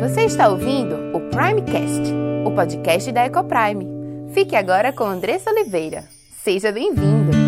Você está ouvindo o Primecast, o podcast da Ecoprime. Fique agora com Andressa Oliveira. Seja bem-vindo!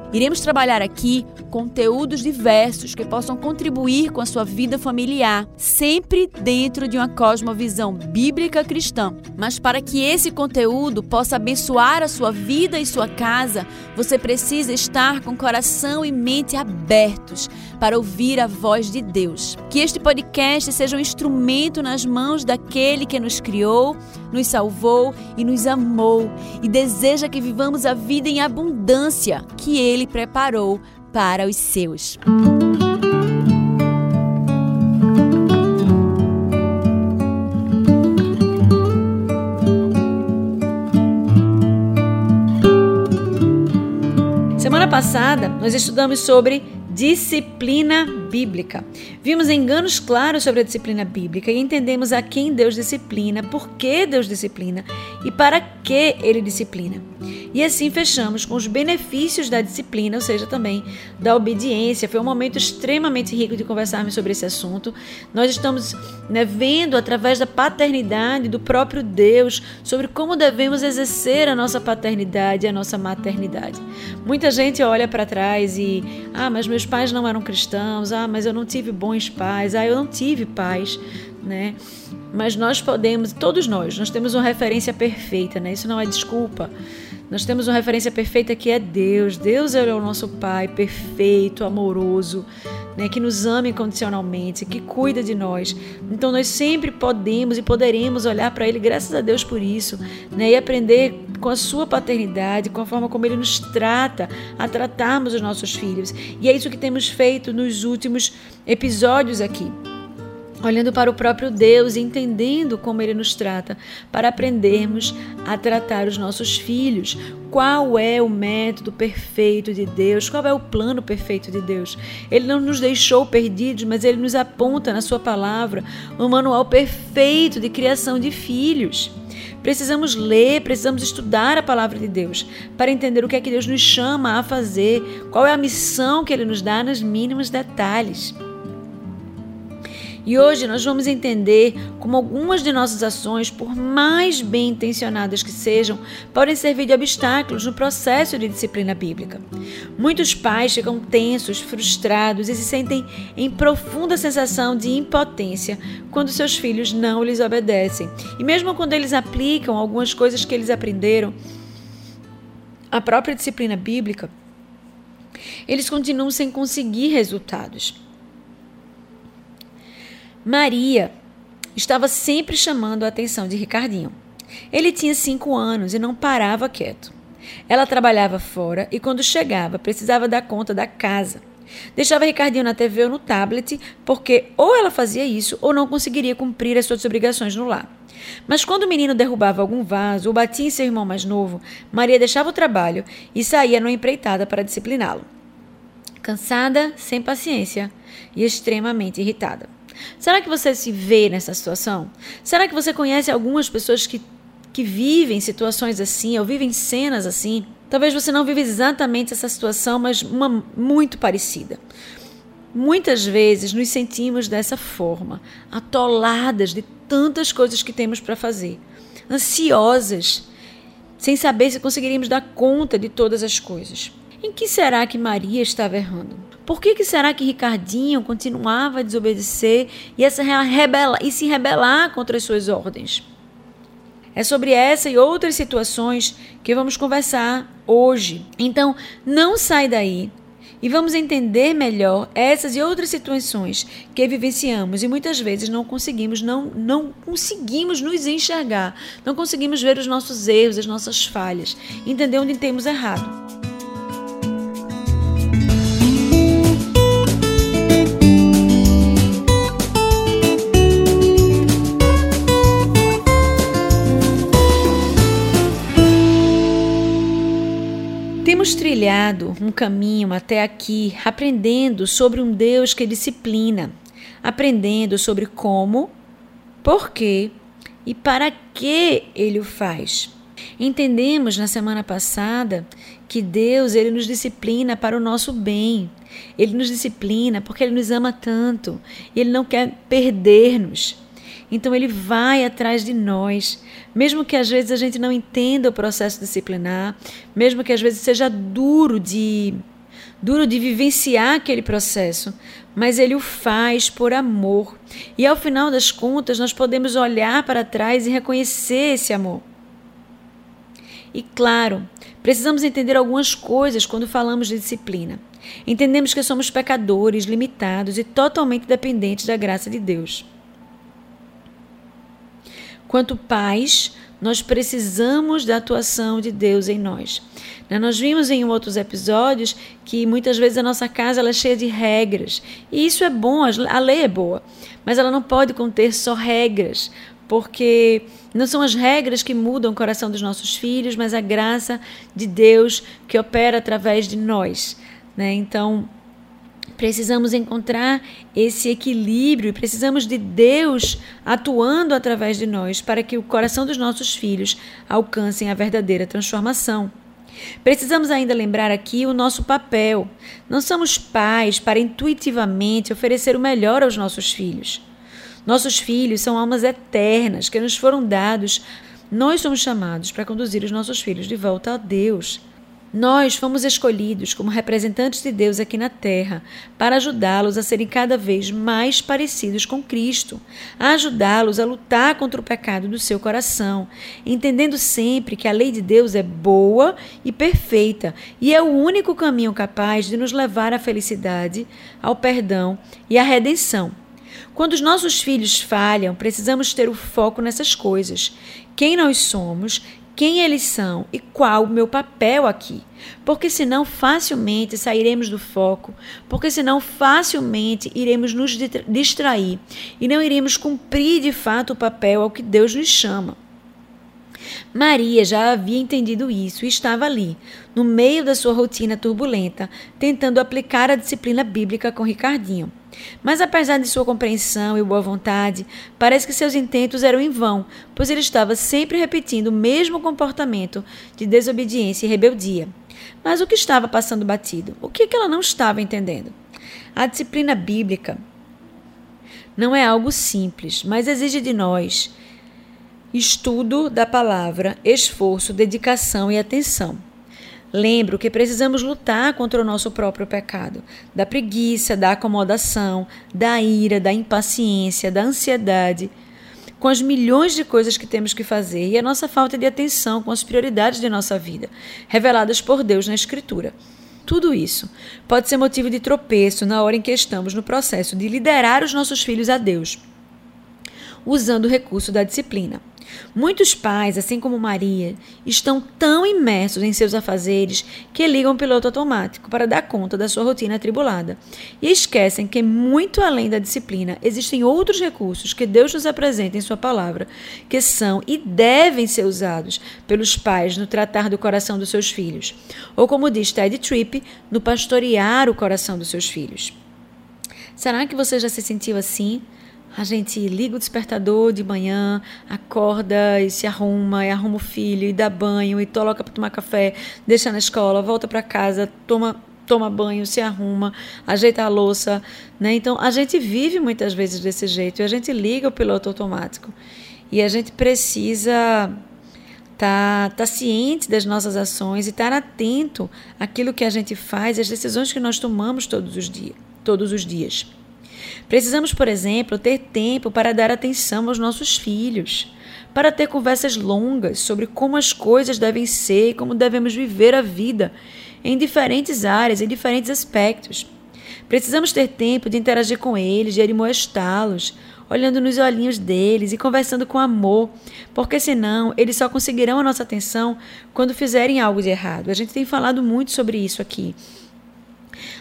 Iremos trabalhar aqui conteúdos diversos que possam contribuir com a sua vida familiar, sempre dentro de uma cosmovisão bíblica cristã. Mas para que esse conteúdo possa abençoar a sua vida e sua casa, você precisa estar com coração e mente abertos para ouvir a voz de Deus. Que este podcast seja um instrumento nas mãos daquele que nos criou, nos salvou e nos amou e deseja que vivamos a vida em abundância que ele ele preparou para os seus. Semana passada, nós estudamos sobre disciplina bíblica. Vimos enganos claros sobre a disciplina bíblica e entendemos a quem Deus disciplina, por que Deus disciplina e para que ele disciplina. E assim fechamos com os benefícios da disciplina, ou seja, também da obediência. Foi um momento extremamente rico de conversarmos sobre esse assunto. Nós estamos né, vendo através da paternidade do próprio Deus sobre como devemos exercer a nossa paternidade e a nossa maternidade. Muita gente olha para trás e, ah, mas meus pais não eram cristãos, ah, mas eu não tive bons pais, ah, eu não tive pais né? Mas nós podemos, todos nós, nós temos uma referência perfeita, né? Isso não é desculpa. Nós temos uma referência perfeita que é Deus. Deus é o nosso Pai perfeito, amoroso, né, que nos ama incondicionalmente, que cuida de nós. Então nós sempre podemos e poderemos olhar para Ele, graças a Deus por isso, né, e aprender com a Sua paternidade, com a forma como Ele nos trata, a tratarmos os nossos filhos. E é isso que temos feito nos últimos episódios aqui olhando para o próprio Deus, entendendo como Ele nos trata, para aprendermos a tratar os nossos filhos. Qual é o método perfeito de Deus? Qual é o plano perfeito de Deus? Ele não nos deixou perdidos, mas Ele nos aponta na Sua palavra um manual perfeito de criação de filhos. Precisamos ler, precisamos estudar a palavra de Deus para entender o que é que Deus nos chama a fazer, qual é a missão que Ele nos dá nos mínimos detalhes. E hoje nós vamos entender como algumas de nossas ações, por mais bem intencionadas que sejam, podem servir de obstáculos no processo de disciplina bíblica. Muitos pais ficam tensos, frustrados e se sentem em profunda sensação de impotência quando seus filhos não lhes obedecem. E mesmo quando eles aplicam algumas coisas que eles aprenderam, a própria disciplina bíblica, eles continuam sem conseguir resultados. Maria estava sempre chamando a atenção de Ricardinho. Ele tinha cinco anos e não parava quieto. Ela trabalhava fora e, quando chegava, precisava dar conta da casa. Deixava Ricardinho na TV ou no tablet, porque ou ela fazia isso ou não conseguiria cumprir as suas obrigações no lar. Mas quando o menino derrubava algum vaso ou batia em seu irmão mais novo, Maria deixava o trabalho e saía numa empreitada para discipliná-lo. Cansada, sem paciência e extremamente irritada. Será que você se vê nessa situação? Será que você conhece algumas pessoas que, que vivem situações assim ou vivem cenas assim? Talvez você não viva exatamente essa situação, mas uma muito parecida. Muitas vezes nos sentimos dessa forma, atoladas de tantas coisas que temos para fazer, ansiosas, sem saber se conseguiríamos dar conta de todas as coisas. Em que será que Maria estava errando? Por que, que será que Ricardinho continuava a desobedecer e, essa rebela, e se rebelar contra as suas ordens? É sobre essa e outras situações que vamos conversar hoje. Então, não sai daí e vamos entender melhor essas e outras situações que vivenciamos e muitas vezes não conseguimos não não conseguimos nos enxergar, não conseguimos ver os nossos erros, as nossas falhas, entender onde temos errado. Temos trilhado um caminho até aqui, aprendendo sobre um Deus que disciplina, aprendendo sobre como, por quê e para que ele o faz. Entendemos na semana passada que Deus ele nos disciplina para o nosso bem. Ele nos disciplina porque ele nos ama tanto e ele não quer perder-nos. Então ele vai atrás de nós, mesmo que às vezes a gente não entenda o processo disciplinar, mesmo que às vezes seja duro de duro de vivenciar aquele processo, mas ele o faz por amor. E ao final das contas, nós podemos olhar para trás e reconhecer esse amor. E claro, precisamos entender algumas coisas quando falamos de disciplina. Entendemos que somos pecadores, limitados e totalmente dependentes da graça de Deus. Quanto pais, nós precisamos da atuação de Deus em nós. Né, nós vimos em outros episódios que muitas vezes a nossa casa é cheia de regras. E isso é bom, a lei é boa, mas ela não pode conter só regras, porque não são as regras que mudam o coração dos nossos filhos, mas a graça de Deus que opera através de nós. Né? Então, Precisamos encontrar esse equilíbrio, precisamos de Deus atuando através de nós para que o coração dos nossos filhos alcancem a verdadeira transformação. Precisamos ainda lembrar aqui o nosso papel. Não somos pais para intuitivamente oferecer o melhor aos nossos filhos. Nossos filhos são almas eternas que nos foram dados. Nós somos chamados para conduzir os nossos filhos de volta a Deus. Nós fomos escolhidos como representantes de Deus aqui na terra para ajudá-los a serem cada vez mais parecidos com Cristo, a ajudá-los a lutar contra o pecado do seu coração, entendendo sempre que a lei de Deus é boa e perfeita e é o único caminho capaz de nos levar à felicidade, ao perdão e à redenção. Quando os nossos filhos falham, precisamos ter o foco nessas coisas. Quem nós somos quem eles são e qual o meu papel aqui. Porque senão facilmente sairemos do foco, porque senão facilmente iremos nos distrair e não iremos cumprir de fato o papel ao que Deus nos chama. Maria já havia entendido isso e estava ali, no meio da sua rotina turbulenta, tentando aplicar a disciplina bíblica com Ricardinho. Mas apesar de sua compreensão e boa vontade, parece que seus intentos eram em vão, pois ele estava sempre repetindo o mesmo comportamento de desobediência e rebeldia. Mas o que estava passando batido? O que, que ela não estava entendendo? A disciplina bíblica não é algo simples, mas exige de nós estudo da palavra, esforço, dedicação e atenção. Lembro que precisamos lutar contra o nosso próprio pecado, da preguiça, da acomodação, da ira, da impaciência, da ansiedade, com as milhões de coisas que temos que fazer e a nossa falta de atenção com as prioridades de nossa vida, reveladas por Deus na Escritura. Tudo isso pode ser motivo de tropeço na hora em que estamos no processo de liderar os nossos filhos a Deus, usando o recurso da disciplina. Muitos pais, assim como Maria, estão tão imersos em seus afazeres que ligam o piloto automático para dar conta da sua rotina atribulada e esquecem que, muito além da disciplina, existem outros recursos que Deus nos apresenta em Sua palavra que são e devem ser usados pelos pais no tratar do coração dos seus filhos, ou como diz Ted Tripp, no pastorear o coração dos seus filhos. Será que você já se sentiu assim? A gente liga o despertador de manhã, acorda e se arruma, e arruma o filho, e dá banho, e coloca para tomar café, deixa na escola, volta para casa, toma toma banho, se arruma, ajeita a louça, né? Então a gente vive muitas vezes desse jeito e a gente liga o piloto automático. E a gente precisa tá, tá ciente das nossas ações e estar atento àquilo que a gente faz, às decisões que nós tomamos todos os dias. Todos os dias. Precisamos, por exemplo, ter tempo para dar atenção aos nossos filhos, para ter conversas longas sobre como as coisas devem ser e como devemos viver a vida em diferentes áreas, em diferentes aspectos. Precisamos ter tempo de interagir com eles, de admoestá-los, olhando nos olhinhos deles e conversando com amor, porque senão eles só conseguirão a nossa atenção quando fizerem algo de errado. A gente tem falado muito sobre isso aqui.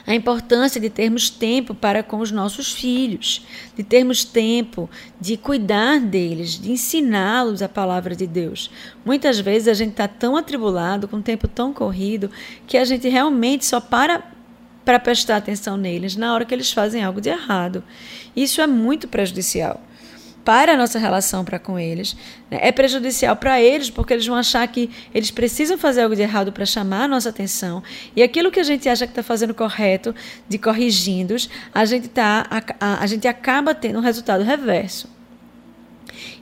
A importância de termos tempo para com os nossos filhos, de termos tempo de cuidar deles, de ensiná-los a palavra de Deus. Muitas vezes a gente está tão atribulado, com o tempo tão corrido, que a gente realmente só para para prestar atenção neles na hora que eles fazem algo de errado. Isso é muito prejudicial para a nossa relação para com eles. Né? É prejudicial para eles, porque eles vão achar que eles precisam fazer algo de errado para chamar a nossa atenção. E aquilo que a gente acha que está fazendo correto, de corrigindo-os, a gente, tá, a, a, a gente acaba tendo um resultado reverso.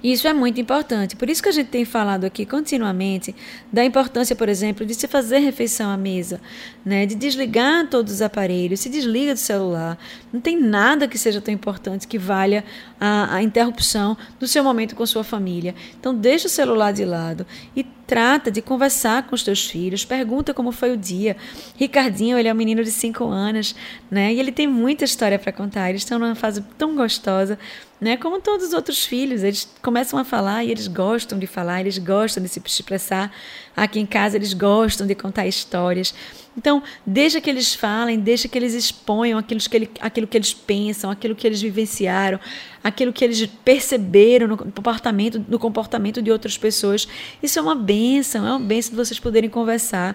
E isso é muito importante. Por isso que a gente tem falado aqui continuamente da importância, por exemplo, de se fazer refeição à mesa, né? de desligar todos os aparelhos, se desliga do celular. Não tem nada que seja tão importante que valha a, a interrupção do seu momento com sua família. Então, deixa o celular de lado e trata de conversar com os teus filhos, pergunta como foi o dia. Ricardinho, ele é um menino de 5 anos, né? E ele tem muita história para contar. Eles estão numa fase tão gostosa né? Como todos os outros filhos, eles começam a falar e eles gostam de falar, eles gostam de se expressar. Aqui em casa eles gostam de contar histórias. Então, deixa que eles falem, deixa que eles exponham aquilo que, ele, aquilo que eles pensam, aquilo que eles vivenciaram, aquilo que eles perceberam no comportamento, no comportamento de outras pessoas. Isso é uma benção, é uma benção de vocês poderem conversar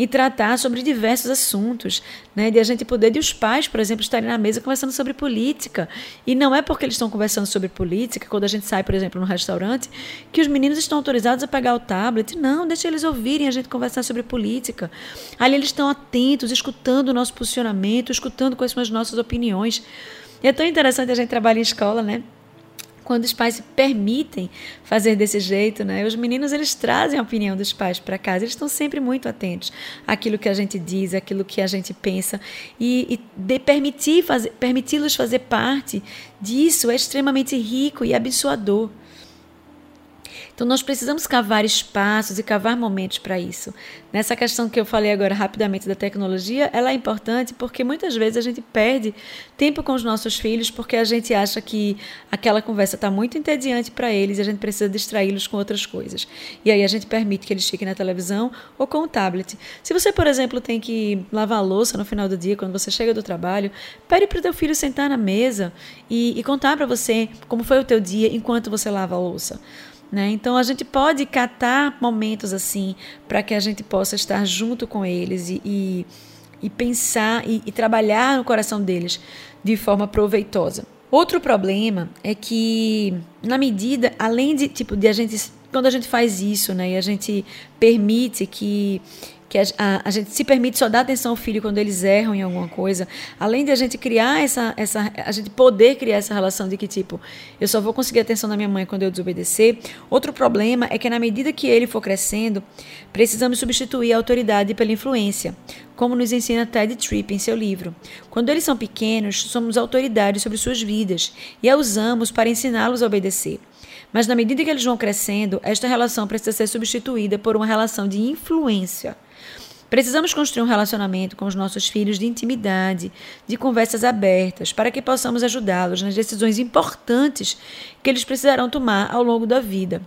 e tratar sobre diversos assuntos, né? De a gente poder, de os pais, por exemplo, estarem na mesa conversando sobre política. E não é porque eles estão conversando sobre política, quando a gente sai, por exemplo, no restaurante, que os meninos estão autorizados a pegar o tablet. Não, deixa eles ouvirem a gente conversar sobre política. Ali eles estão atentos, escutando o nosso posicionamento, escutando quais são as nossas opiniões. E é tão interessante a gente trabalhar em escola, né? Quando os pais se permitem fazer desse jeito, né? Os meninos eles trazem a opinião dos pais para casa, eles estão sempre muito atentos àquilo que a gente diz, àquilo que a gente pensa e, e permitir fazer, permiti-los fazer parte disso é extremamente rico e abençoador. Então, nós precisamos cavar espaços e cavar momentos para isso. Nessa questão que eu falei agora rapidamente da tecnologia, ela é importante porque muitas vezes a gente perde tempo com os nossos filhos porque a gente acha que aquela conversa está muito entediante para eles e a gente precisa distraí-los com outras coisas. E aí a gente permite que eles fiquem na televisão ou com o tablet. Se você, por exemplo, tem que lavar a louça no final do dia, quando você chega do trabalho, pede para o teu filho sentar na mesa e, e contar para você como foi o teu dia enquanto você lava a louça. Né? Então a gente pode catar momentos assim para que a gente possa estar junto com eles e, e, e pensar e, e trabalhar no coração deles de forma proveitosa. Outro problema é que, na medida, além de tipo de a gente quando a gente faz isso, né, e a gente permite que que a, a, a, gente se permite só dar atenção ao filho quando eles erram em alguma coisa, além de a gente criar essa, essa a gente poder criar essa relação de que tipo, eu só vou conseguir atenção da minha mãe quando eu desobedecer. Outro problema é que na medida que ele for crescendo, precisamos substituir a autoridade pela influência, como nos ensina Ted Tripp em seu livro. Quando eles são pequenos, somos autoridades sobre suas vidas e a usamos para ensiná-los a obedecer. Mas na medida que eles vão crescendo, esta relação precisa ser substituída por uma relação de influência. Precisamos construir um relacionamento com os nossos filhos de intimidade, de conversas abertas, para que possamos ajudá-los nas decisões importantes que eles precisarão tomar ao longo da vida.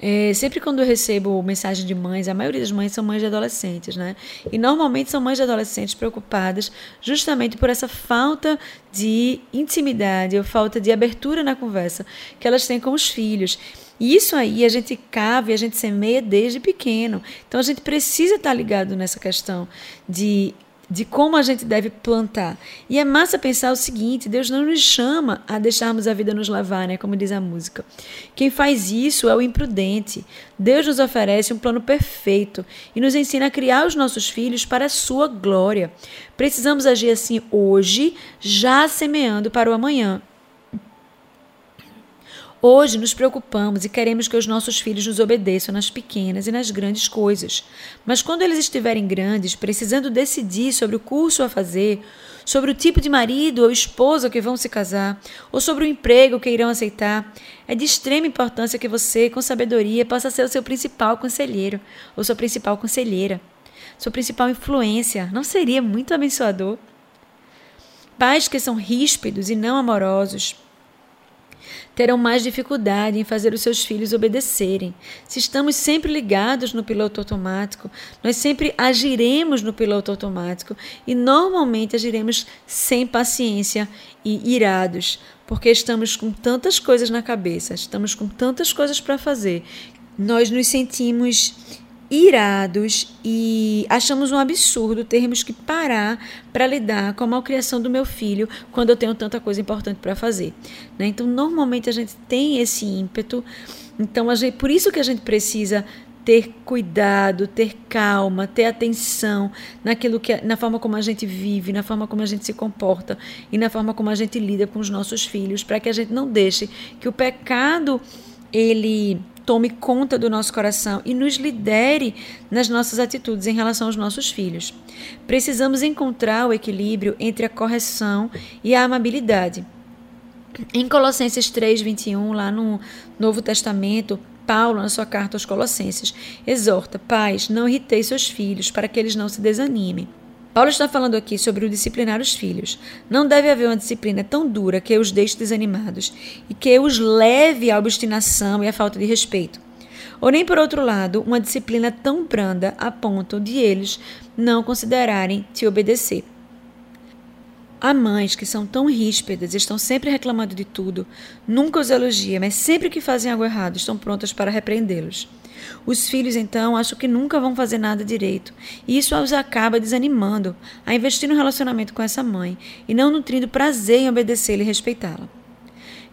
É, sempre quando eu recebo mensagem de mães, a maioria das mães são mães de adolescentes, né? E normalmente são mães de adolescentes preocupadas justamente por essa falta de intimidade ou falta de abertura na conversa que elas têm com os filhos. E isso aí a gente cava e a gente semeia desde pequeno. Então a gente precisa estar ligado nessa questão de de como a gente deve plantar. E é massa pensar o seguinte: Deus não nos chama a deixarmos a vida nos levar, né? Como diz a música. Quem faz isso é o imprudente. Deus nos oferece um plano perfeito e nos ensina a criar os nossos filhos para a sua glória. Precisamos agir assim hoje, já semeando para o amanhã. Hoje nos preocupamos e queremos que os nossos filhos nos obedeçam nas pequenas e nas grandes coisas. Mas quando eles estiverem grandes, precisando decidir sobre o curso a fazer, sobre o tipo de marido ou esposa que vão se casar, ou sobre o emprego que irão aceitar, é de extrema importância que você, com sabedoria, possa ser o seu principal conselheiro ou sua principal conselheira, sua principal influência. Não seria muito abençoador? Pais que são ríspidos e não amorosos terão mais dificuldade em fazer os seus filhos obedecerem. Se estamos sempre ligados no piloto automático, nós sempre agiremos no piloto automático e normalmente agiremos sem paciência e irados, porque estamos com tantas coisas na cabeça, estamos com tantas coisas para fazer. Nós nos sentimos irados e achamos um absurdo termos que parar para lidar com a malcriação do meu filho quando eu tenho tanta coisa importante para fazer. Né? Então, normalmente a gente tem esse ímpeto. Então, a gente, por isso que a gente precisa ter cuidado, ter calma, ter atenção naquilo que na forma como a gente vive, na forma como a gente se comporta e na forma como a gente lida com os nossos filhos, para que a gente não deixe que o pecado ele tome conta do nosso coração e nos lidere nas nossas atitudes em relação aos nossos filhos. Precisamos encontrar o equilíbrio entre a correção e a amabilidade. Em Colossenses 3:21, lá no Novo Testamento, Paulo, na sua carta aos Colossenses, exorta: Pais, não irriteis seus filhos, para que eles não se desanimem. Paulo está falando aqui sobre o disciplinar os filhos. Não deve haver uma disciplina tão dura que os deixe desanimados e que os leve à obstinação e à falta de respeito. Ou nem, por outro lado, uma disciplina tão branda a ponto de eles não considerarem te obedecer. Há mães que são tão ríspidas estão sempre reclamando de tudo, nunca os elogia, mas sempre que fazem algo errado estão prontas para repreendê-los. Os filhos, então, acham que nunca vão fazer nada direito, e isso os acaba desanimando a investir no relacionamento com essa mãe e não nutrindo prazer em obedecê-la e respeitá-la.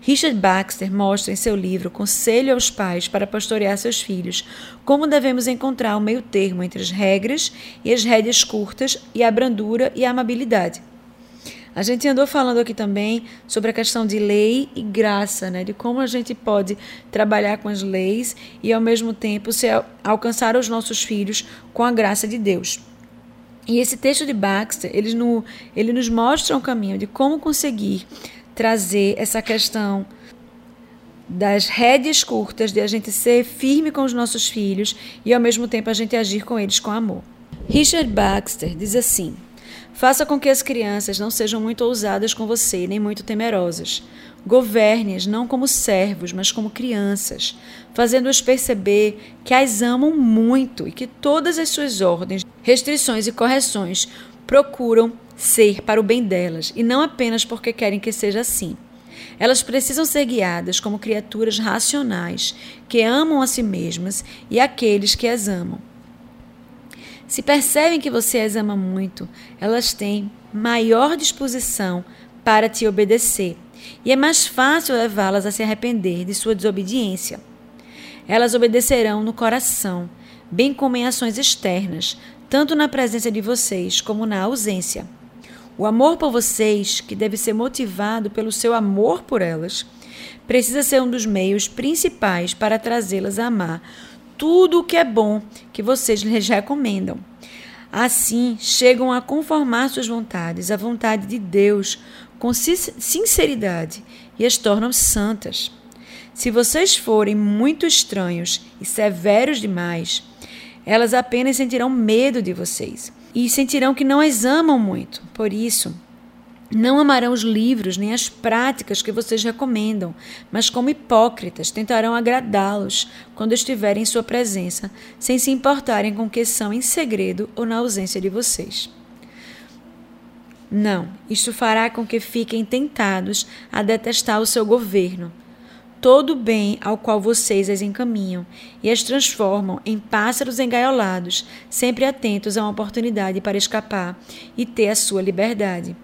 Richard Baxter mostra em seu livro Conselho aos Pais para Pastorear Seus Filhos como devemos encontrar o meio termo entre as regras e as rédeas curtas e a brandura e a amabilidade. A gente andou falando aqui também sobre a questão de lei e graça, né? De como a gente pode trabalhar com as leis e ao mesmo tempo se alcançar os nossos filhos com a graça de Deus. E esse texto de Baxter, ele, no, ele nos mostra um caminho de como conseguir trazer essa questão das rédeas curtas, de a gente ser firme com os nossos filhos e ao mesmo tempo a gente agir com eles com amor. Richard Baxter diz assim: Faça com que as crianças não sejam muito ousadas com você, nem muito temerosas. Governe-as não como servos, mas como crianças, fazendo-as perceber que as amam muito e que todas as suas ordens, restrições e correções procuram ser para o bem delas e não apenas porque querem que seja assim. Elas precisam ser guiadas como criaturas racionais que amam a si mesmas e aqueles que as amam. Se percebem que você as ama muito, elas têm maior disposição para te obedecer e é mais fácil levá-las a se arrepender de sua desobediência. Elas obedecerão no coração, bem como em ações externas, tanto na presença de vocês como na ausência. O amor por vocês, que deve ser motivado pelo seu amor por elas, precisa ser um dos meios principais para trazê-las a amar tudo o que é bom que vocês lhes recomendam. Assim, chegam a conformar suas vontades à vontade de Deus com sinceridade e as tornam santas. Se vocês forem muito estranhos e severos demais, elas apenas sentirão medo de vocês e sentirão que não as amam muito. Por isso, não amarão os livros nem as práticas que vocês recomendam, mas como hipócritas tentarão agradá-los quando estiverem em sua presença, sem se importarem com o que são em segredo ou na ausência de vocês. Não, isto fará com que fiquem tentados a detestar o seu governo, todo o bem ao qual vocês as encaminham, e as transformam em pássaros engaiolados, sempre atentos a uma oportunidade para escapar e ter a sua liberdade.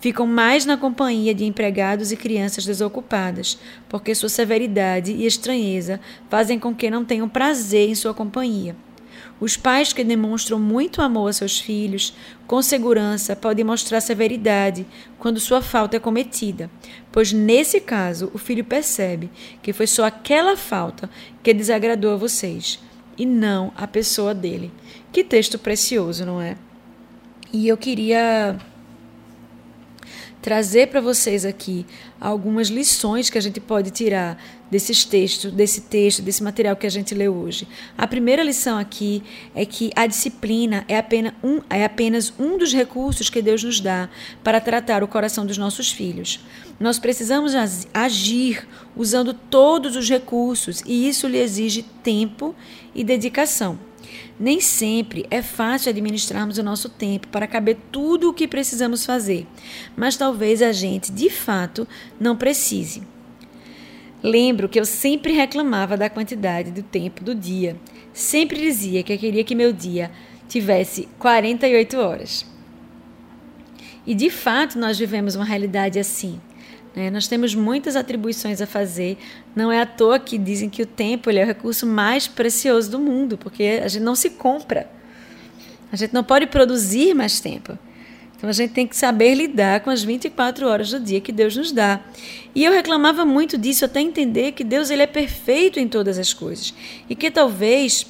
Ficam mais na companhia de empregados e crianças desocupadas, porque sua severidade e estranheza fazem com que não tenham prazer em sua companhia. Os pais que demonstram muito amor a seus filhos, com segurança, podem mostrar severidade quando sua falta é cometida, pois nesse caso o filho percebe que foi só aquela falta que desagradou a vocês e não a pessoa dele. Que texto precioso, não é? E eu queria trazer para vocês aqui algumas lições que a gente pode tirar desses textos, desse texto, desse material que a gente leu hoje. A primeira lição aqui é que a disciplina é apenas um, é apenas um dos recursos que Deus nos dá para tratar o coração dos nossos filhos. Nós precisamos agir usando todos os recursos e isso lhe exige tempo e dedicação. Nem sempre é fácil administrarmos o nosso tempo para caber tudo o que precisamos fazer, mas talvez a gente, de fato, não precise. Lembro que eu sempre reclamava da quantidade do tempo do dia. Sempre dizia que eu queria que meu dia tivesse 48 horas. E de fato nós vivemos uma realidade assim. Né? Nós temos muitas atribuições a fazer. Não é à toa que dizem que o tempo é o recurso mais precioso do mundo, porque a gente não se compra. A gente não pode produzir mais tempo. Então a gente tem que saber lidar com as 24 horas do dia que Deus nos dá. E eu reclamava muito disso até entender que Deus ele é perfeito em todas as coisas e que talvez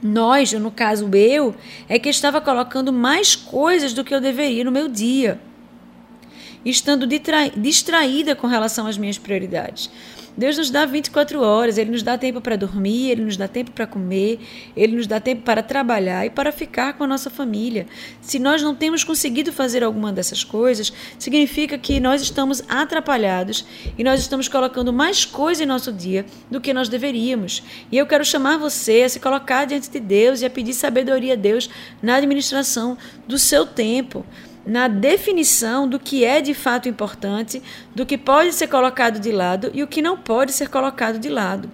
nós, no caso eu, é que estava colocando mais coisas do que eu deveria no meu dia estando distraída com relação às minhas prioridades. Deus nos dá 24 horas, Ele nos dá tempo para dormir, Ele nos dá tempo para comer, Ele nos dá tempo para trabalhar e para ficar com a nossa família. Se nós não temos conseguido fazer alguma dessas coisas, significa que nós estamos atrapalhados e nós estamos colocando mais coisa em nosso dia do que nós deveríamos. E eu quero chamar você a se colocar diante de Deus e a pedir sabedoria a Deus na administração do seu tempo na definição do que é de fato importante, do que pode ser colocado de lado e o que não pode ser colocado de lado.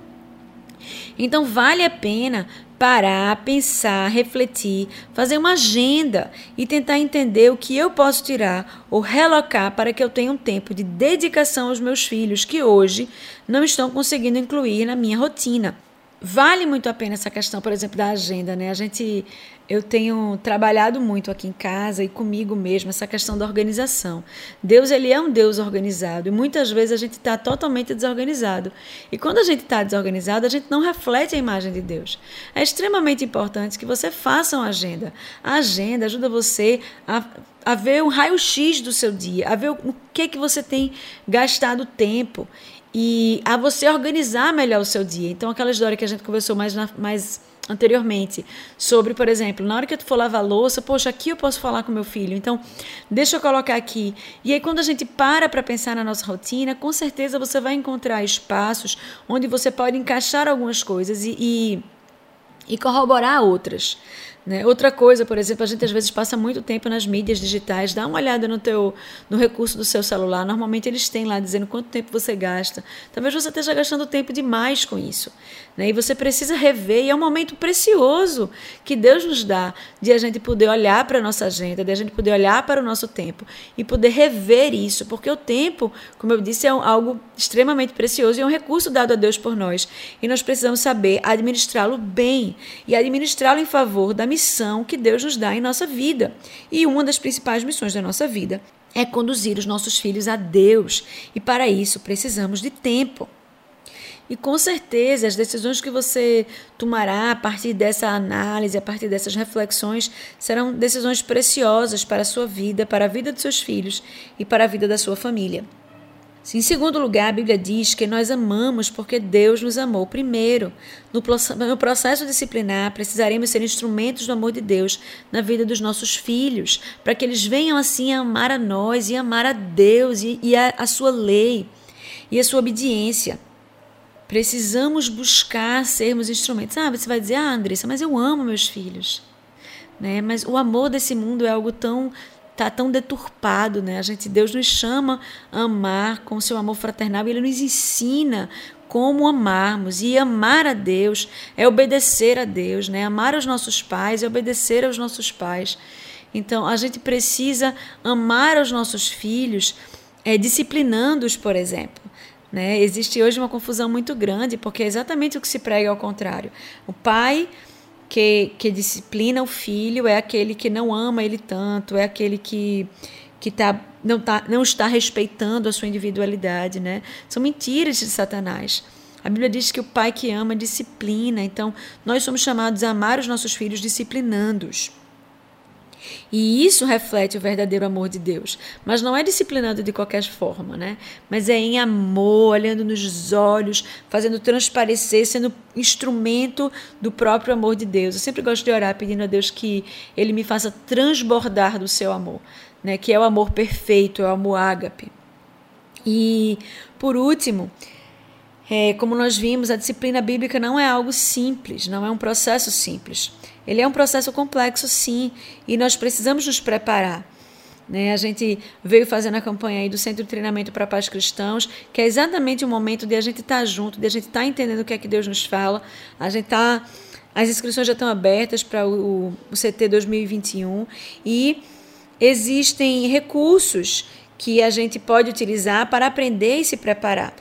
Então, vale a pena parar, pensar, refletir, fazer uma agenda e tentar entender o que eu posso tirar ou relocar para que eu tenha um tempo de dedicação aos meus filhos que hoje não estão conseguindo incluir na minha rotina. Vale muito a pena essa questão, por exemplo, da agenda, né? A gente eu tenho trabalhado muito aqui em casa e comigo mesmo essa questão da organização. Deus ele é um Deus organizado e muitas vezes a gente está totalmente desorganizado. E quando a gente está desorganizado, a gente não reflete a imagem de Deus. É extremamente importante que você faça uma agenda. A agenda ajuda você a, a ver um raio-x do seu dia, a ver o, que que você tem gastado tempo e a você organizar melhor o seu dia. Então aquela história que a gente conversou mais na, mais anteriormente sobre, por exemplo, na hora que tu for lavar a louça, poxa, aqui eu posso falar com meu filho. Então, deixa eu colocar aqui. E aí quando a gente para para pensar na nossa rotina, com certeza você vai encontrar espaços onde você pode encaixar algumas coisas e, e, e corroborar outras. Né? Outra coisa, por exemplo, a gente às vezes passa muito tempo nas mídias digitais. Dá uma olhada no teu no recurso do seu celular. Normalmente eles têm lá dizendo quanto tempo você gasta. Talvez você esteja gastando tempo demais com isso. Né? E você precisa rever. E é um momento precioso que Deus nos dá de a gente poder olhar para a nossa agenda, de a gente poder olhar para o nosso tempo e poder rever isso. Porque o tempo, como eu disse, é algo extremamente precioso e é um recurso dado a Deus por nós. E nós precisamos saber administrá-lo bem e administrá-lo em favor da missão que Deus nos dá em nossa vida. E uma das principais missões da nossa vida é conduzir os nossos filhos a Deus. E para isso precisamos de tempo. E com certeza as decisões que você tomará a partir dessa análise, a partir dessas reflexões, serão decisões preciosas para a sua vida, para a vida dos seus filhos e para a vida da sua família. Em segundo lugar, a Bíblia diz que nós amamos porque Deus nos amou primeiro. No processo disciplinar, precisaremos ser instrumentos do amor de Deus na vida dos nossos filhos, para que eles venham assim a amar a nós e amar a Deus e, e a, a sua lei e a sua obediência. Precisamos buscar sermos instrumentos. Ah, você vai dizer, ah, Andressa, mas eu amo meus filhos. Né? Mas o amor desse mundo é algo tão tá tão deturpado, né? A gente Deus nos chama a amar com seu amor fraternal e ele nos ensina como amarmos e amar a Deus é obedecer a Deus, né? Amar os nossos pais é obedecer aos nossos pais. Então, a gente precisa amar os nossos filhos, é, disciplinando-os, por exemplo. Né? Existe hoje uma confusão muito grande, porque é exatamente o que se prega ao contrário. O pai que, que disciplina o filho é aquele que não ama ele tanto, é aquele que, que tá, não, tá, não está respeitando a sua individualidade, né? São mentiras de Satanás. A Bíblia diz que o pai que ama disciplina, então nós somos chamados a amar os nossos filhos disciplinando-os. E isso reflete o verdadeiro amor de Deus. Mas não é disciplinando de qualquer forma, né? Mas é em amor, olhando nos olhos, fazendo transparecer, sendo instrumento do próprio amor de Deus. Eu sempre gosto de orar pedindo a Deus que Ele me faça transbordar do seu amor, né? Que é o amor perfeito, é o amor ágape. E, por último, é, como nós vimos, a disciplina bíblica não é algo simples, não é um processo simples. Ele é um processo complexo, sim, e nós precisamos nos preparar. Né? A gente veio fazendo a campanha aí do Centro de Treinamento para Pais Cristãos, que é exatamente o momento de a gente estar tá junto, de a gente estar tá entendendo o que é que Deus nos fala. A gente está. As inscrições já estão abertas para o, o CT 2021 e existem recursos que a gente pode utilizar para aprender e se preparar.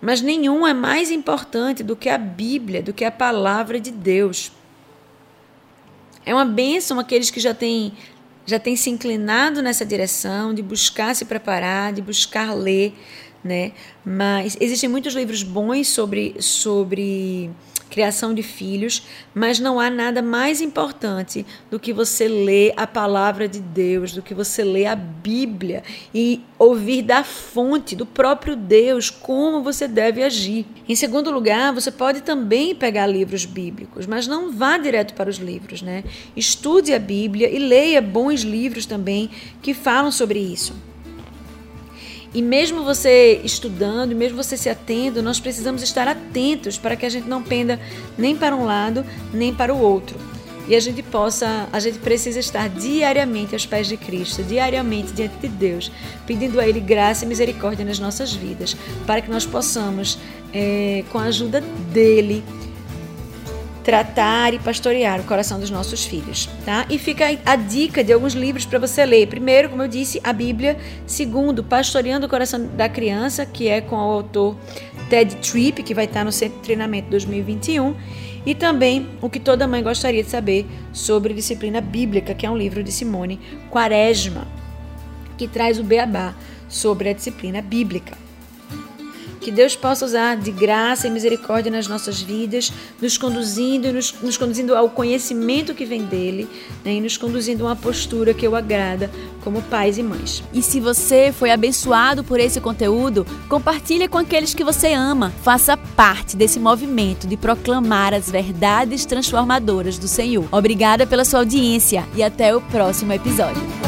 Mas nenhum é mais importante do que a Bíblia, do que a palavra de Deus. É uma bênção aqueles que já têm, já têm se inclinado nessa direção, de buscar se preparar, de buscar ler, né? Mas existem muitos livros bons sobre, sobre criação de filhos, mas não há nada mais importante do que você ler a palavra de Deus, do que você ler a Bíblia e ouvir da fonte, do próprio Deus, como você deve agir. Em segundo lugar, você pode também pegar livros bíblicos, mas não vá direto para os livros, né? Estude a Bíblia e leia bons livros também que falam sobre isso. E mesmo você estudando, mesmo você se atendo, nós precisamos estar atentos para que a gente não penda nem para um lado, nem para o outro. E a gente possa, a gente precisa estar diariamente aos pés de Cristo, diariamente diante de Deus, pedindo a Ele graça e misericórdia nas nossas vidas, para que nós possamos, é, com a ajuda dEle, tratar e pastorear o coração dos nossos filhos, tá? E fica a dica de alguns livros para você ler. Primeiro, como eu disse, a Bíblia. Segundo, Pastoreando o Coração da Criança, que é com o autor Ted Tripp, que vai estar no Centro de Treinamento 2021. E também o que toda mãe gostaria de saber sobre disciplina bíblica, que é um livro de Simone Quaresma, que traz o beabá sobre a disciplina bíblica. Que Deus possa usar de graça e misericórdia nas nossas vidas, nos conduzindo, nos, nos conduzindo ao conhecimento que vem dele né, e nos conduzindo a uma postura que o agrada como pais e mães. E se você foi abençoado por esse conteúdo, compartilhe com aqueles que você ama. Faça parte desse movimento de proclamar as verdades transformadoras do Senhor. Obrigada pela sua audiência e até o próximo episódio.